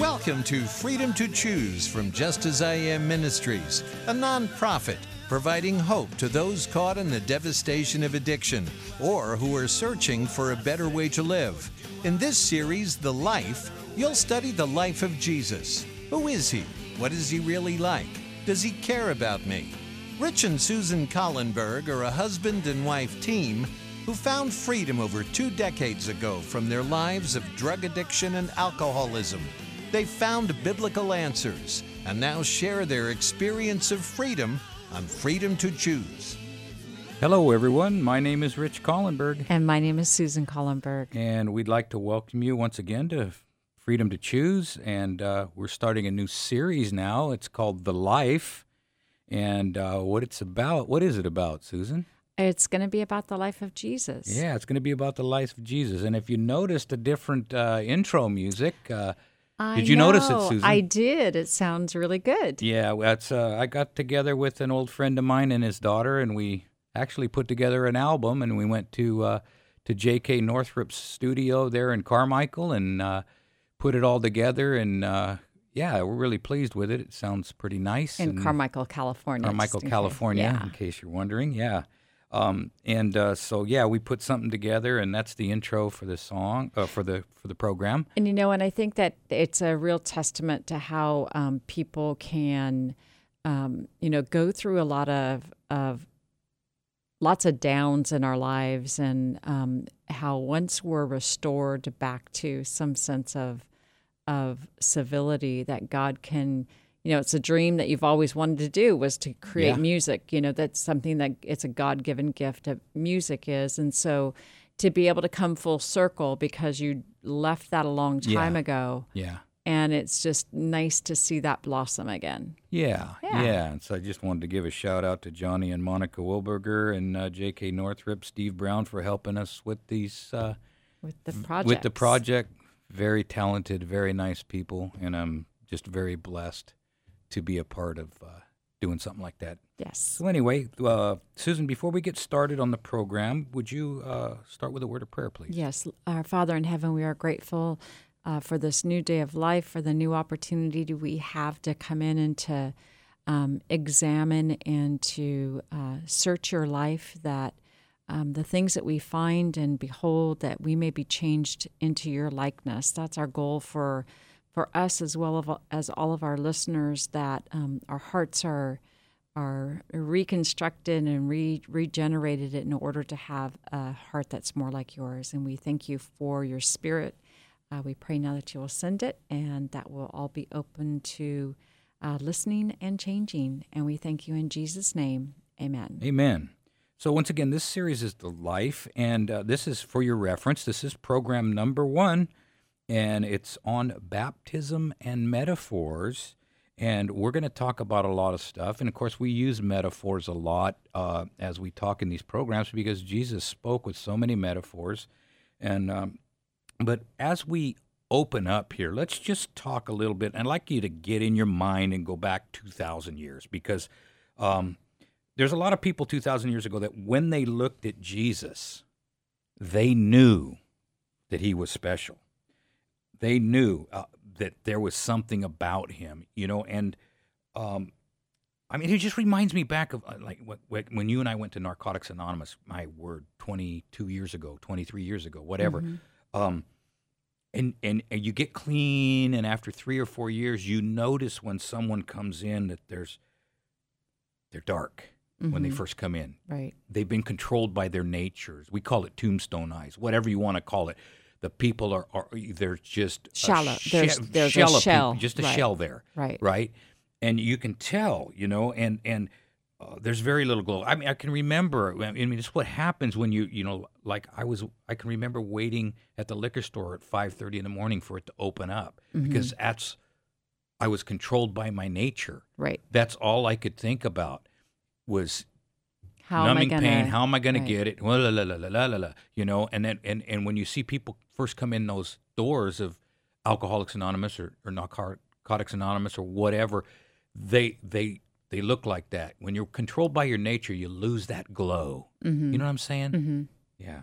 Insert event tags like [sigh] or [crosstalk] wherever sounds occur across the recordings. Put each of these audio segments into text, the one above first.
Welcome to Freedom to Choose from Just As I Am Ministries, a nonprofit providing hope to those caught in the devastation of addiction or who are searching for a better way to live. In this series, The Life, you'll study the life of Jesus. Who is he? What is he really like? Does he care about me? Rich and Susan Collenberg are a husband and wife team who found freedom over two decades ago from their lives of drug addiction and alcoholism. They found biblical answers and now share their experience of freedom on Freedom to Choose. Hello, everyone. My name is Rich Collenberg, And my name is Susan Collenberg. and we'd like to welcome you once again to Freedom to Choose. And uh, we're starting a new series now. It's called The Life. And uh, what it's about, what is it about, Susan? It's going to be about the life of Jesus. Yeah, it's going to be about the life of Jesus. And if you noticed a different uh, intro music, uh, I Did you notice it. Susan? I did. It sounds really good. yeah, that's uh, I got together with an old friend of mine and his daughter, and we actually put together an album. And we went to uh, to J.K. Northrup's studio there in Carmichael and uh, put it all together. And uh, yeah, we're really pleased with it. It sounds pretty nice. In and Carmichael, California. Carmichael, in case. California, Yeah. in case you're wondering. Yeah. Um, and uh, so yeah, we put something together, and that's the intro for the song uh, for the for the program. And you know, and I think that it's a real testament to how um, people can, um, you know, go through a lot of of lots of downs in our lives, and um, how once we're restored back to some sense of of civility, that God can. You know, it's a dream that you've always wanted to do was to create Yeah. music. You know, that's something that it's a God given gift that music is. And so to be able to come full circle because you left that a long time Yeah. ago. Yeah. And it's just nice to see that blossom again. Yeah, Yeah. yeah. And so I just wanted to give a shout out to Johnny and Monica Wilberger and uh, J.K. Northrup, Steve Brown for helping us with these uh, With the project. with the project. Very talented, very nice people, and I'm just very blessed to be a part of uh, doing something like that. Yes. So anyway, uh, Susan, before we get started on the program, would you uh, start with a word of prayer, please? Yes. Our Father in heaven, we are grateful uh, for this new day of life, for the new opportunity we have to come in and to um, examine and to uh, search your life, that um, the things that we find and behold, that we may be changed into your likeness. That's our goal for for us as well as all of our listeners. That um, our hearts are are reconstructed and re- regenerated in order to have a heart that's more like yours. And we thank you for your spirit. Uh, we pray now that you will send it and that will all be open to uh, listening and changing. And we thank you in Jesus' name. Amen. Amen. So, once again, this series is The Life, and uh, this is for your reference. This is program number one, and it's on baptism and metaphors. And we're going to talk about a lot of stuff. And of course, we use metaphors a lot uh, as we talk in these programs because Jesus spoke with so many metaphors. And um, but as we open up here, let's just talk a little bit. I'd like you to get in your mind and go back 2,000 years because um, there's a lot of people 2,000 years ago that when they looked at Jesus, they knew that he was special. They knew uh, that there was something about him, you know, and um, I mean, it just reminds me back of uh, like wh- wh- when you and I went to Narcotics Anonymous. My word, 22 years ago, 23 years ago, whatever. Um, and, and and you get clean, and after three or four years, you notice when someone comes in that there's they're dark when they first come in. Right. They've been controlled by their natures. We call it tombstone eyes, whatever you want to call it. The people are, are they're just Shallow. There's- there's a shell people, just a Right. shell there, Right. right? And you can tell, you know, and and uh, there's very little glow. I mean, I can remember. I mean, it's what happens when you, you know, like I was. I can remember waiting at the liquor store at five thirty in the morning for it to open up Mm-hmm. because that's I was controlled by my nature. Right. That's all I could think about was How numbing am I gonna, pain. How am I going right. to get it? La, la, la, la, la, la, la, you know, and then and and when you see people first come in those doors of Alcoholics Anonymous or, or Narcotics Anonymous or whatever, they they they look like that. When you're controlled by your nature, you lose that glow. Mm-hmm. You know what I'm saying? hmm Yeah.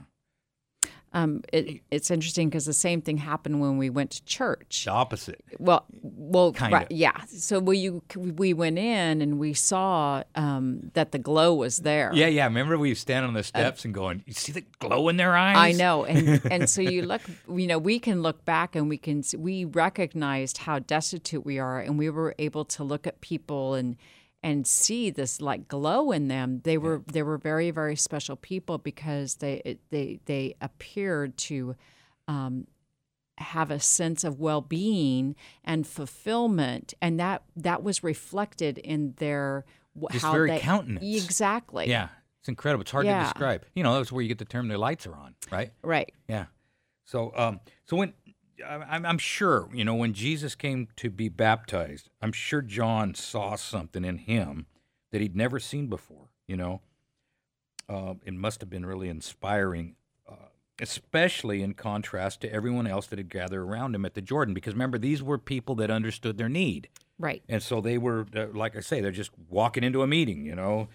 Um, it, it's interesting because the same thing happened when we went to church. The opposite. Well, well, Kinda. right, yeah. So we you we went in and we saw um, that the glow was there. Yeah, yeah. Remember we stand on the steps and going, you see the glow in their eyes? I know, and [laughs] and so you look, you know, we can look back and we can we recognized how destitute we are, and we were able to look at people and and see this like glow in them. They were they were very very special people because they they they appeared to. Um, have a sense of well-being and fulfillment and that that was reflected in their Just how very they countenance. exactly Yeah. It's incredible. It's hard Yeah. to describe. You know, that's where you get the term "their lights are on, right? right Yeah. So, um, so when I'm, I'm sure, you know, when Jesus came to be baptized, I'm sure John saw something in him that he'd never seen before. You know, uh, it must have been really inspiring, uh, especially in contrast to everyone else that had gathered around him at the Jordan. Because remember, these were people that understood their need. right And so they were, uh, like I say, they're just walking into a meeting, you know.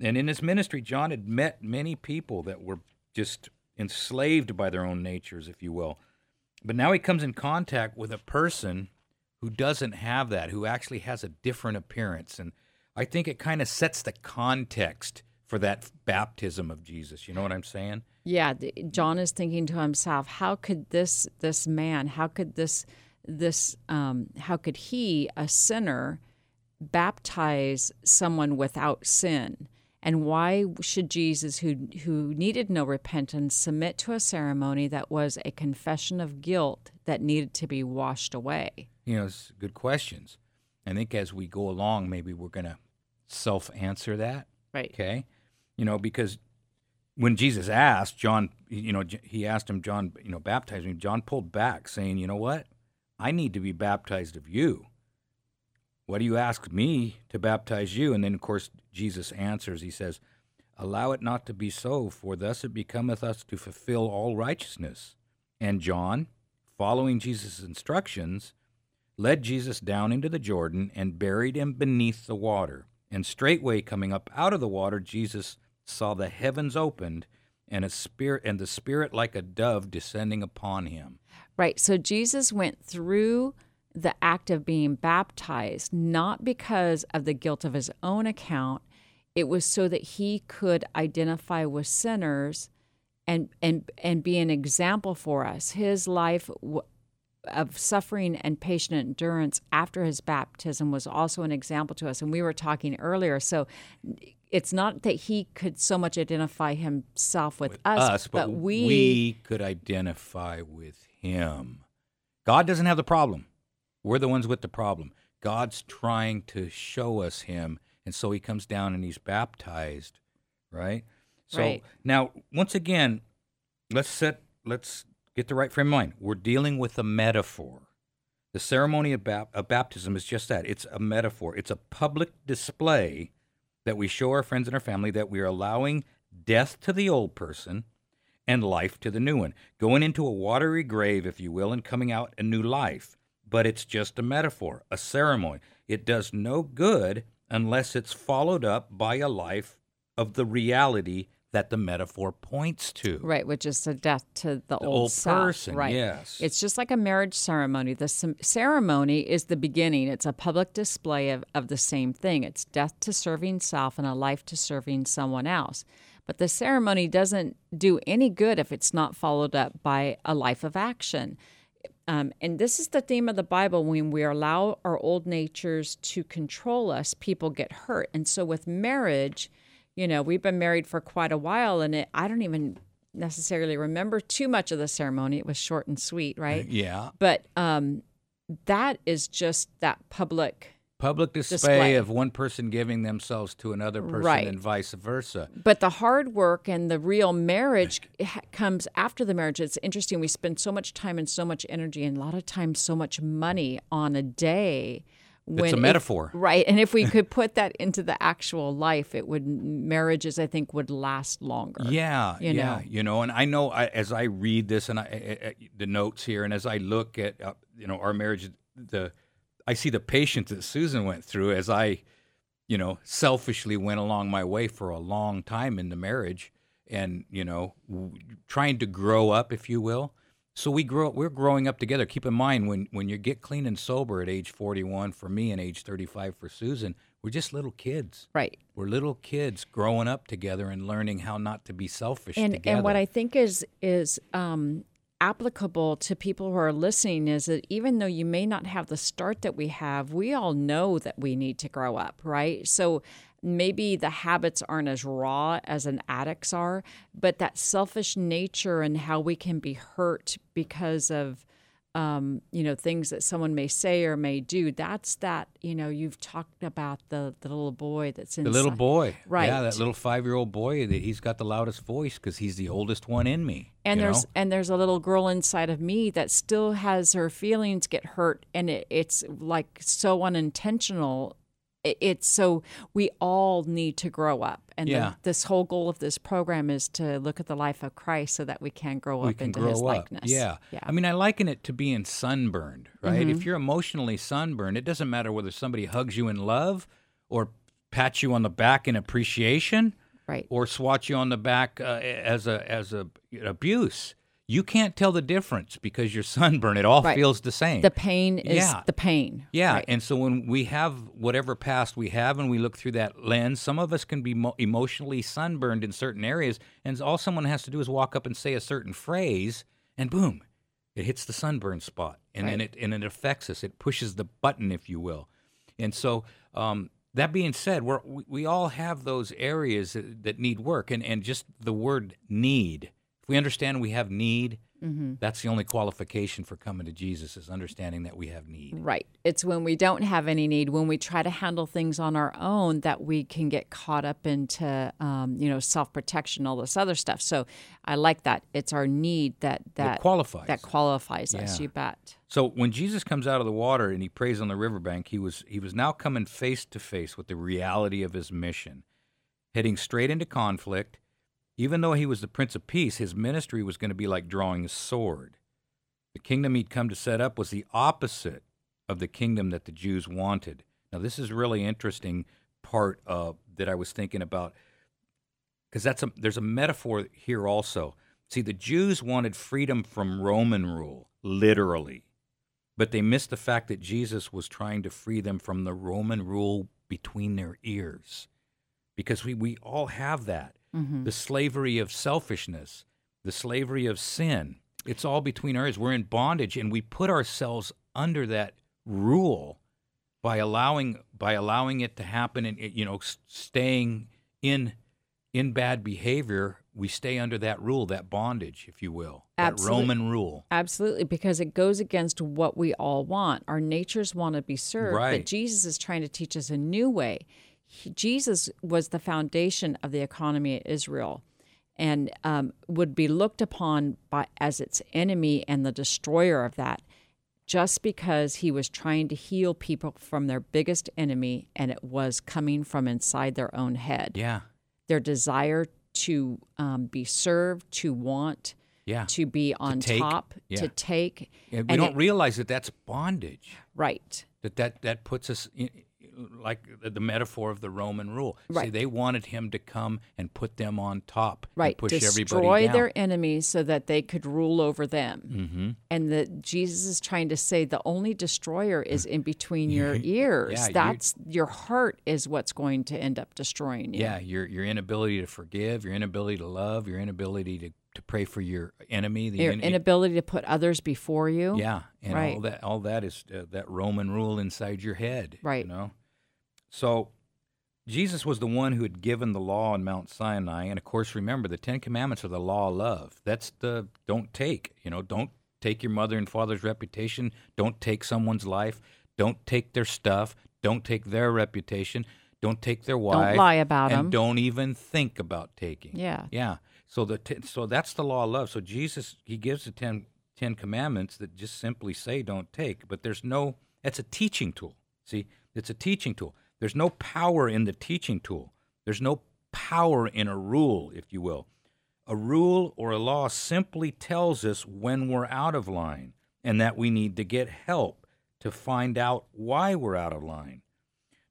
And in his ministry, John had met many people that were just enslaved by their own natures, if you will. But now he comes in contact with a person who doesn't have that, who actually has a different appearance. And I think it kind of sets the context for that baptism of Jesus. You know what I'm saying? Yeah, John is thinking to himself, how could this this man, how could this this um, how could he, a sinner, baptize someone without sin? And why should Jesus, who who needed no repentance, submit to a ceremony that was a confession of guilt that needed to be washed away? You know, it's good questions. I think as we go along, maybe we're going to self answer that. Right. Okay. You know, because when Jesus asked John, you know, he asked him, John, you know, baptize me. John pulled back, saying, you know what? I need to be baptized of you. What do you ask me to baptize you? And then, of course, Jesus answers, he says, Allow it not to be so, for thus it becometh us to fulfill all righteousness. And John, following Jesus' instructions, led Jesus down into the Jordan and buried him beneath the water. And straightway coming up out of the water, Jesus saw the heavens opened and a spirit and the spirit like a dove descending upon him. Right. So Jesus went through the act of being baptized not because of the guilt of his own account. It was so that he could identify with sinners and and and be an example for us. His life w- of suffering and patient endurance after his baptism was also an example to us and we were talking earlier so it's not that he could so much identify himself with, us, but, we, we could identify with him. God doesn't have the problem. We're the ones with the problem. God's trying to show us him, and so he comes down and he's baptized, right? So Right. now, once again, let's set let's get the right frame of mind. We're dealing with a metaphor. The ceremony of, bap- of baptism is just that. It's a metaphor. It's a public display that we show our friends and our family that we are allowing death to the old person and life to the new one, going into a watery grave, if you will, and coming out a new life. But it's just a metaphor, a ceremony. It does no good unless it's followed up by a life of the reality that the metaphor points to. Right, which is the death to the, The old, old self. person, Right. yes. It's just like a marriage ceremony. The ceremony is the beginning. It's a public display of, of the same thing. It's death to serving self and a life to serving someone else. But the ceremony doesn't do any good if it's not followed up by a life of action. Um, and this is the theme of the Bible. When we allow our old natures to control us, people get hurt. And so with marriage, you know, we've been married for quite a while, and it, I don't even necessarily remember too much of the ceremony. It was short and sweet, right? Yeah. But um, that is just that public. Public display, Display. of one person giving themselves to another person Right. and vice versa. But the hard work and the real marriage comes after the marriage. It's interesting. We spend so much time and so much energy, and a lot of times so much money on a day. When It's a if- metaphor. right? And if we [laughs] could put that into the actual life, it would marriages. I think would last longer. Yeah, you yeah, know. you know, and I know I, as I read this and I, I, I- the notes here, and as I look at uh, you know our marriage, the I see the patience that Susan went through as I, you know, selfishly went along my way for a long time in the marriage, and you know, w- trying to grow up, if you will. So we grow. We're growing up together. Keep in mind when when you get clean and sober at age 41 for me and age 35 for Susan, we're just little kids. Right. We're little kids growing up together and learning how not to be selfish and together. and what I think is is um, applicable to people who are listening is that even though you may not have the start that we have, we all know that we need to grow up, right? So maybe the habits aren't as raw as an addict's are, but that selfish nature and how we can be hurt because of um, you know things that someone may say or may do. That's that you know you've talked about the the little boy that's in the little boy, Right. Yeah, that little five-year-old boy. That he's got the loudest voice because he's the oldest one in me. and there's know? and there's a little girl inside of me that still has her feelings get hurt and it, it's like so unintentional it's so we all need to grow up and the- this whole goal of this program is to look at the life of christ so that we can grow we up can into grow his up. likeness Yeah. yeah I mean, I liken it to being sunburned, right? Mm-hmm. If you're emotionally sunburned, it doesn't matter whether somebody hugs you in love or pats you on the back in appreciation right or swats you on the back uh, as a as a abuse. You can't tell the difference because your [laughs] sunburn. It all Right. feels the same. the pain is Yeah. the pain Yeah, right. and so when we have whatever past we have, and we look through that lens, some of us can be mo- emotionally sunburned in certain areas, and all someone has to do is walk up and say a certain phrase, and boom, it hits the sunburn spot, and then Right. it and it affects us. It pushes the button, if you will. And so, um, that being said, we're, we we all have those areas that, that need work, and and just the word need. If we understand we have need, Mm-hmm. that's the only qualification for coming to Jesus is understanding that we have need. Right. It's when we don't have any need, when we try to handle things on our own, that we can get caught up into, um, you know, self protection, all this other stuff. So I like that. It's our need that that qualifies. That qualifies us. You bet. So when Jesus comes out of the water and he prays on the riverbank, he was he was now coming face to face with the reality of his mission, heading straight into conflict. Even though he was the Prince of Peace, his ministry was going to be like drawing a sword. The kingdom he'd come to set up was the opposite of the kingdom that the Jews wanted. Now, this is really interesting part of, that I was thinking about because that's a there's a metaphor here also. See, the Jews wanted freedom from Roman rule, literally, but they missed the fact that Jesus was trying to free them from the Roman rule between their ears, because we we all have that Mm-hmm. the slavery of selfishness, the slavery of sin. It's all between our ears. We're in bondage, and we put ourselves under that rule by allowing by allowing it to happen and you know staying in in bad behavior we stay under that rule that bondage if you will that Absolute- roman rule Absolutely, because it goes against what we all want. Our natures want to be served, Right. but Jesus is trying to teach us a new way. He, Jesus was the foundation of the economy of Israel and um, would be looked upon by, as its enemy and the destroyer of that just because he was trying to heal people from their biggest enemy and it was coming from inside their own head. yeah Their desire to um, be served, to want, yeah to be on take, top, yeah. to take. And we and don't it- realize that that's bondage Right. that that that puts us in like the, metaphor of the roman rule see Right. they wanted him to come and put them on top Right. push Destroy everybody down their enemies so that they could rule over them. mm-hmm. And that Jesus is trying to say the only destroyer is in between [laughs] your ears. Yeah, That's your heart is what's going to end up destroying you. Yeah, your your inability to forgive, your inability to love, your inability to, to pray for your enemy, the Your en- inability to put others before you. yeah, and all Right. that all that is uh, that Roman rule inside your head, Right. You know, so Jesus was the one who had given the law on Mount Sinai, and of course, remember the Ten Commandments are the law of love. That's the don't take, you know, don't take your mother and father's reputation, don't take someone's life, don't take their stuff, don't take their reputation. Don't take their wife. Don't lie about and 'em. Don't even think about taking. Yeah. Yeah. So the t- so that's the law of love. So Jesus he gives the ten, ten commandments that just simply say don't take, but there's no that's a teaching tool. See, it's a teaching tool. There's no power in the teaching tool. There's no power in a rule, if you will. A rule or a law simply tells us when we're out of line and that we need to get help to find out why we're out of line.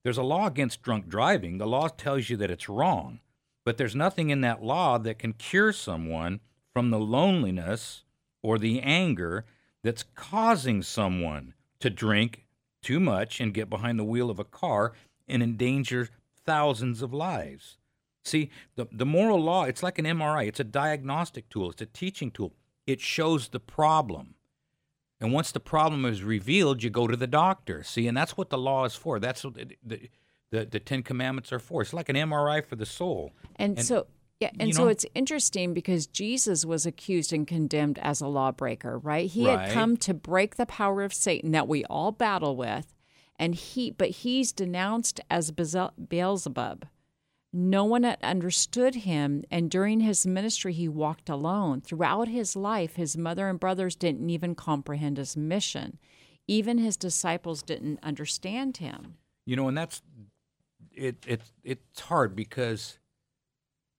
There's a law against drunk driving. The law tells you that it's wrong, but there's nothing in that law that can cure someone from the loneliness or the anger that's causing someone to drink too much and get behind the wheel of a car and endanger thousands of lives. See, the, the moral law, it's like an MRI. It's a diagnostic tool, it's a teaching tool. It shows the problem. And once the problem is revealed, you go to the doctor. See, and that's what the law is for. That's what the, the, the, the Ten Commandments are for. It's like an MRI for the soul. And, And, so, yeah, and you so it's interesting because Jesus was accused and condemned as a lawbreaker, right? He Right. had come to break the power of Satan that we all battle with, and he, but he's denounced as Beelzebub. No one had understood him, and during his ministry, he walked alone. Throughout his life, his mother and brothers didn't even comprehend his mission. Even his disciples didn't understand him. You know, and that's it. It's it's hard because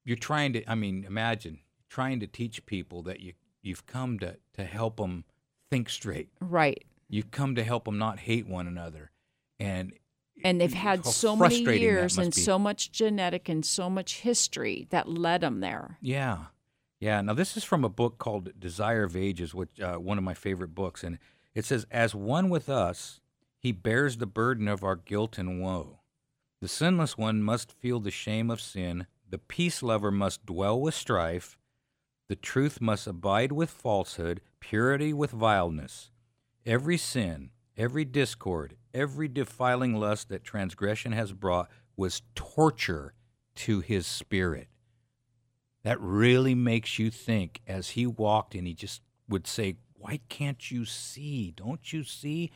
you're trying to. I mean, imagine trying to teach people that you you've come to to help them think straight. Right. You've come to help them not hate one another, and and they've had so many years and be. so much genetic and so much history that led them there. Yeah, yeah. Now this is from a book called Desire of Ages, which uh, one of my favorite books, and it says, "As one with us, he bears the burden of our guilt and woe. The sinless one must feel the shame of sin. The peace lover must dwell with strife. The truth must abide with falsehood. Purity with vileness. Every sin, every discord, every defiling lust that transgression has brought was torture to his spirit." that really makes you think as he walked and he just would say, Why can't you see? Don't you see?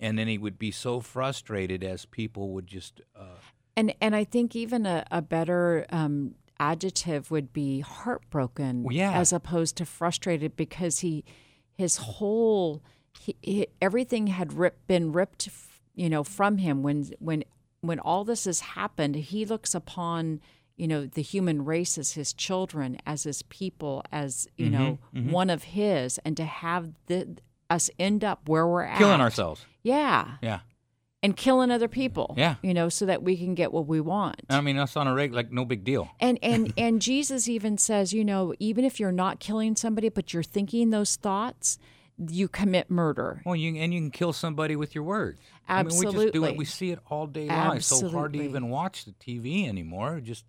And then he would be so frustrated as people would just, uh, And and I think even a, a better um, adjective would be heartbroken, Well, yeah. as opposed to frustrated because he his whole he, he, everything had rip, been ripped, you know, from him when when when all this has happened. He looks upon you know the human race as his children, as his people, as you know Mm-hmm, one of his, and to have the us end up where we're at, killing ourselves. yeah, Yeah. and killing other people, Yeah. you know, so that we can get what we want. I mean, that's on a reg, like no big deal. And [laughs] and and Jesus even says, you know, even if you're not killing somebody, but you're thinking those thoughts, you commit murder. Well, you and you can kill somebody with your words. I mean, we just do Absolutely. it. We see it all day long. It's so hard to even watch the TV anymore. Just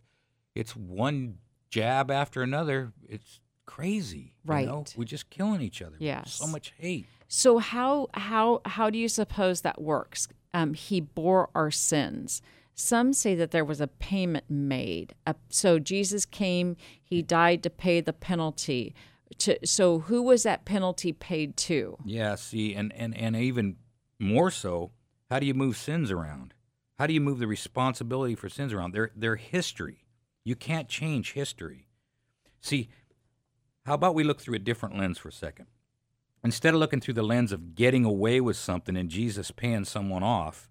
it's one jab after another. It's crazy. you know? Right. We're just killing each other. Yes. So much hate. So how how how do you suppose that works? Um, he bore our sins. Some say that there was a payment made. Uh, so Jesus came, he died to pay the penalty. To, so who was that penalty paid to? Yeah, see, and, and, and even more so, how do you move sins around? How do you move the responsibility for sins around? They're, they're history. You can't change history. See, how about we look through a different lens for a second? Instead of looking through the lens of getting away with something and Jesus paying someone off,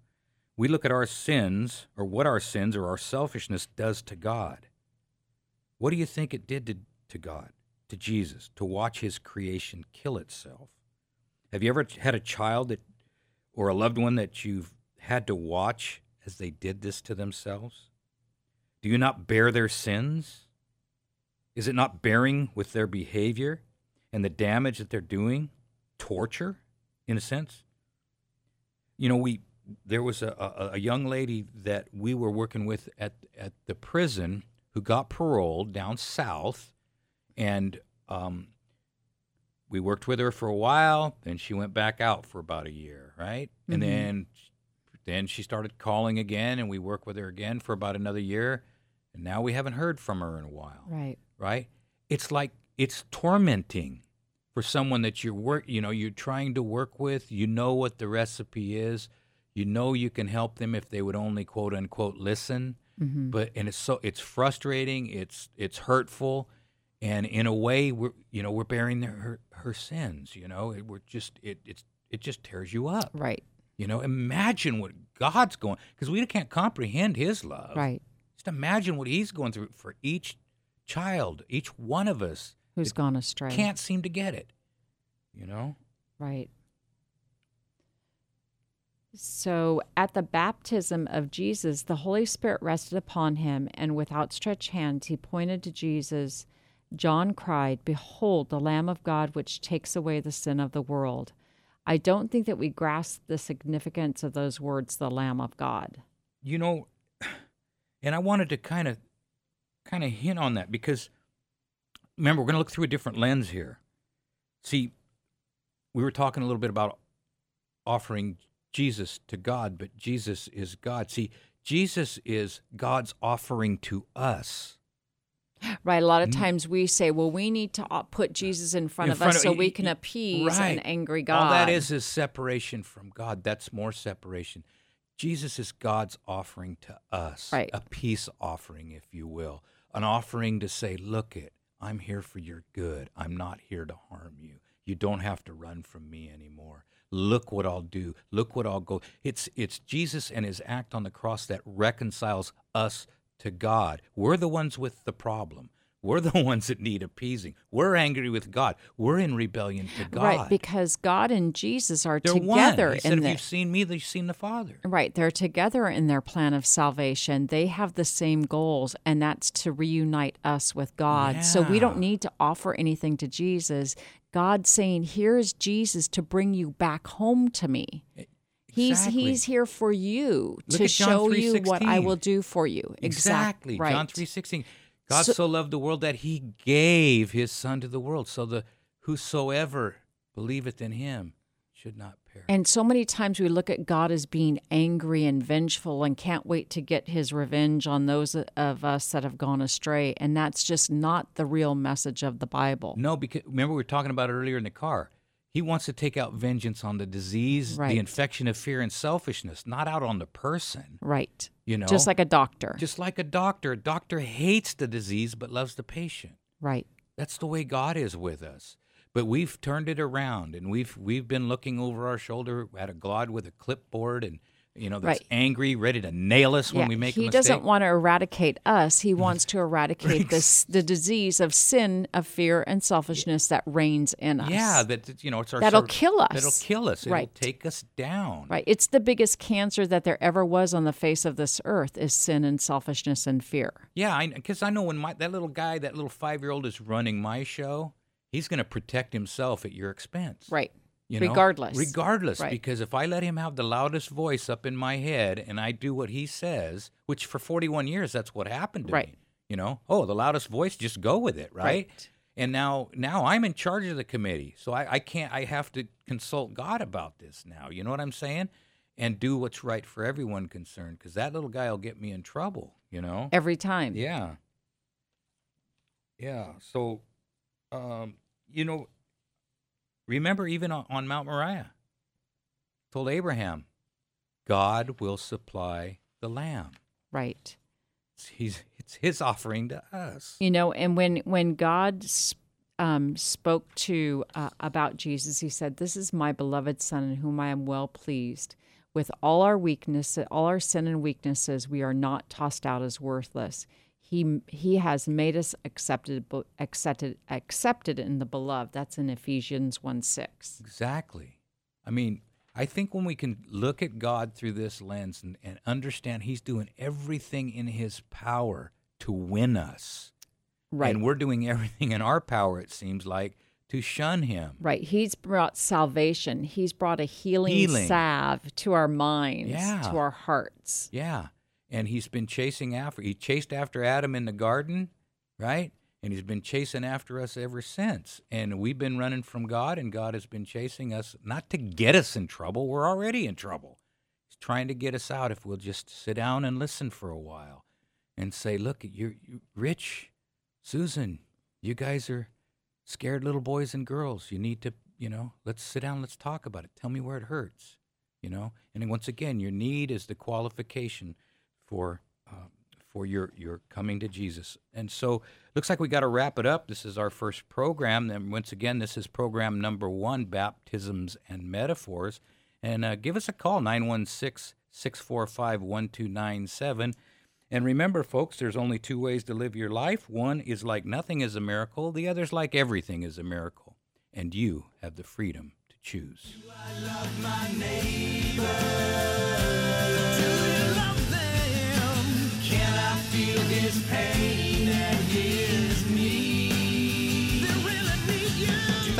we look at our sins or what our sins or our selfishness does to God. What do you think it did to, to God, to Jesus, to watch his creation kill itself? Have you ever had a child that, or a loved one that you've had to watch as they did this to themselves? Do you not bear their sins? Is it not bearing with their behavior and the damage that they're doing? Torture, in a sense? You know, we there was a, a, a young lady that we were working with at, at the prison who got paroled down south, and um, we worked with her for a while. Then she went back out for about a year, right? And Mhm. then then she started calling again, and we worked with her again for about another year. And now we haven't heard from her in a while, Right. right? It's like it's tormenting for someone that you're work, you know, you're trying to work with. You know what the recipe is. You know you can help them if they would only quote unquote listen hmm but and it's so it's frustrating it's it's hurtful and in a way we're you know we're bearing their, her her sins you know it, we're just it it's it just tears you up Right. you know imagine what god's going because we can't comprehend his love Right. just imagine what he's going through for each child each one of us Who's gone astray? can't seem to get it you know Right. So at the baptism of Jesus, the Holy Spirit rested upon him, and with outstretched hands he pointed to Jesus. John cried, Behold, the Lamb of God, which takes away the sin of the world. I don't think that we grasp the significance of those words, the Lamb of God. You know, [sighs] and I wanted to kind of kind of hint on that because remember, we're going to look through a different lens here. See, we were talking a little bit about offering Jesus to God, but Jesus is God. See, Jesus is God's offering to us. Right. A lot of mm-hmm. times we say, well, we need to put Jesus in front In of front us of- so we can appease right. an angry God. All that is is separation from God. That's more separation. Jesus is God's offering to us, Right. a peace offering, if you will, an offering to say, "Look, it, I'm here for your good. I'm not here to harm you. You don't have to run from me anymore. Look what I'll do. Look what I'll go." It's it's Jesus and His act on the cross that reconciles us to God. We're the ones with the problem. We're the [laughs] ones that need appeasing. We're angry with God. We're in rebellion to God. Right. Because God and Jesus are They're together one. He said, in if the, you've seen me, you've seen the Father. Right, they're together in their plan of salvation. They have the same goals, and that's to reunite us with God. So we don't need to offer anything to Jesus. God's saying, "Here's Jesus to bring you back home to me. He's Exactly. he's here for you Look to show you what I will do for you." Exactly. Right. John three sixteen. God So- so, loved the world that he gave his son to the world, so the whosoever believeth in him should not perish. And so many times we look at God as being angry and vengeful and can't wait to get his revenge on those of us that have gone astray. And that's just not the real message of the Bible. no, because remember we were talking about it earlier in the car. He wants to take out vengeance on the disease, Right. the infection of fear and selfishness, not out on the person. Right. You know, Just like a doctor. just like a doctor. A doctor hates the disease but loves the patient. right. That's the way God is with us. But we've turned it around, and we've we've been looking over our shoulder at a God with a clipboard, and you know that's Right. angry, ready to nail us when we make he a mistake. He doesn't want to eradicate us. He [laughs] wants to eradicate this [laughs] the disease of sin, of fear, and selfishness that reigns in us. yeah, that you know it's our That'll serv- kill us. That'll kill us. Right. It'll take us down. Right. It's the biggest cancer that there ever was on the face of this earth is sin and selfishness and fear. Yeah, because I, know when my that little guy, that little five year old is running my show, he's going to protect himself at your expense. Right. You know? Regardless. Regardless, Right. because if I let him have the loudest voice up in my head and I do what he says, which for 41 years that's what happened to Right. me. You know, oh, the loudest voice, just go with it, right? Right. And now, now I'm in charge of the committee, so I, I can't. I have to consult God about this now. You know what I'm saying? And do what's right for everyone concerned, because that little guy will get me in trouble. You know? Every time. Yeah. Yeah. So, um, you know, remember even on, Mount Moriah, told Abraham, God will supply the lamb. Right. It's, he's, it's his offering to us. You know, and when when God um, spoke to uh, about Jesus, He said, "This is my beloved Son, in whom I am well pleased." With all our weaknesses, all our sin and weaknesses, we are not tossed out as worthless. He He has made us accepted accepted accepted in the beloved. That's in Ephesians one six. Exactly. I mean, I think when we can look at God through this lens and, and understand He's doing everything in His power to win us, Right. and we're doing everything in our power, it seems like, to shun Him. Right. He's brought salvation. He's brought a healing, Healing. salve to our minds, Yeah. to our hearts. Yeah. And he's been chasing after he chased after Adam in the garden, right? And he's been chasing after us ever since. And we've been running from God and God has been chasing us not to get us in trouble. We're already in trouble. He's trying to get us out if we'll just sit down and listen for a while and say, "Look, you're, you Rich, Susan, you guys are scared little boys and girls. You need to, you know, let's sit down, let's talk about it. Tell me where it hurts." You know? And once again, your need is the qualification for uh, for your your coming to Jesus. And so, looks like we got to wrap it up. This is our first program. And once again, this is program number one, baptisms and metaphors. And uh, give us a call 916 645 1297. And remember, folks, there's only two ways to live your life. One is like nothing is a miracle. The other's like everything is a miracle. And you have the freedom to Choose.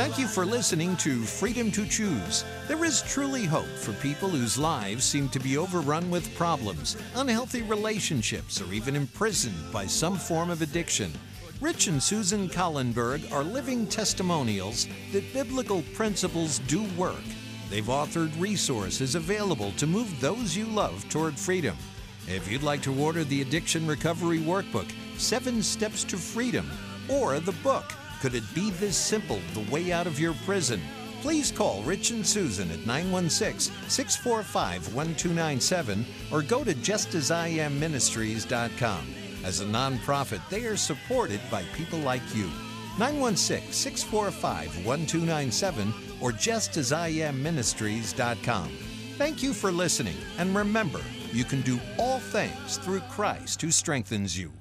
Thank you for listening to Freedom to Choose. There is truly hope for people whose lives seem to be overrun with problems, unhealthy relationships, or even imprisoned by some form of addiction. Rich and Susan Collenberg are living testimonials that biblical principles do work. They've authored resources available to move those you love toward freedom. If you'd like to order the Addiction Recovery Workbook, Seven Steps to Freedom, or the book, Could It Be This Simple The Way Out of Your Prison? Please call Rich and Susan at 916 645 1297 or go to justasIamministries.com. As a nonprofit, they are supported by people like you. 916 645 1297 or justasIamministries.com. Thank you for listening, and remember, you can do all things through Christ who strengthens you.